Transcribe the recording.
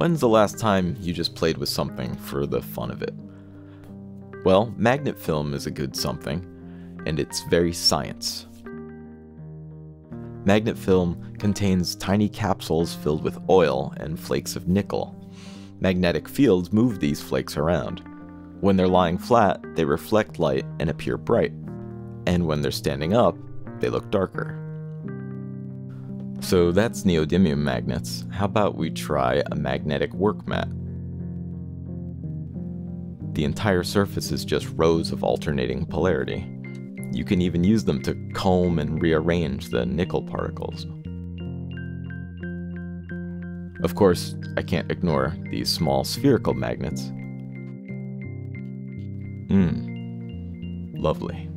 When's the last time you just played with something for the fun of it? Well, magnet film is a good something, and it's very science. Magnet film contains tiny capsules filled with oil and flakes of nickel. Magnetic fields move these flakes around. When they're lying flat, they reflect light and appear bright. And when they're standing up, they look darker. So that's neodymium magnets. How about we try a magnetic work mat? The entire surface is just rows of alternating polarity. You can even use them to comb and rearrange the nickel particles. Of course, I can't ignore these small spherical magnets. Mmm, lovely.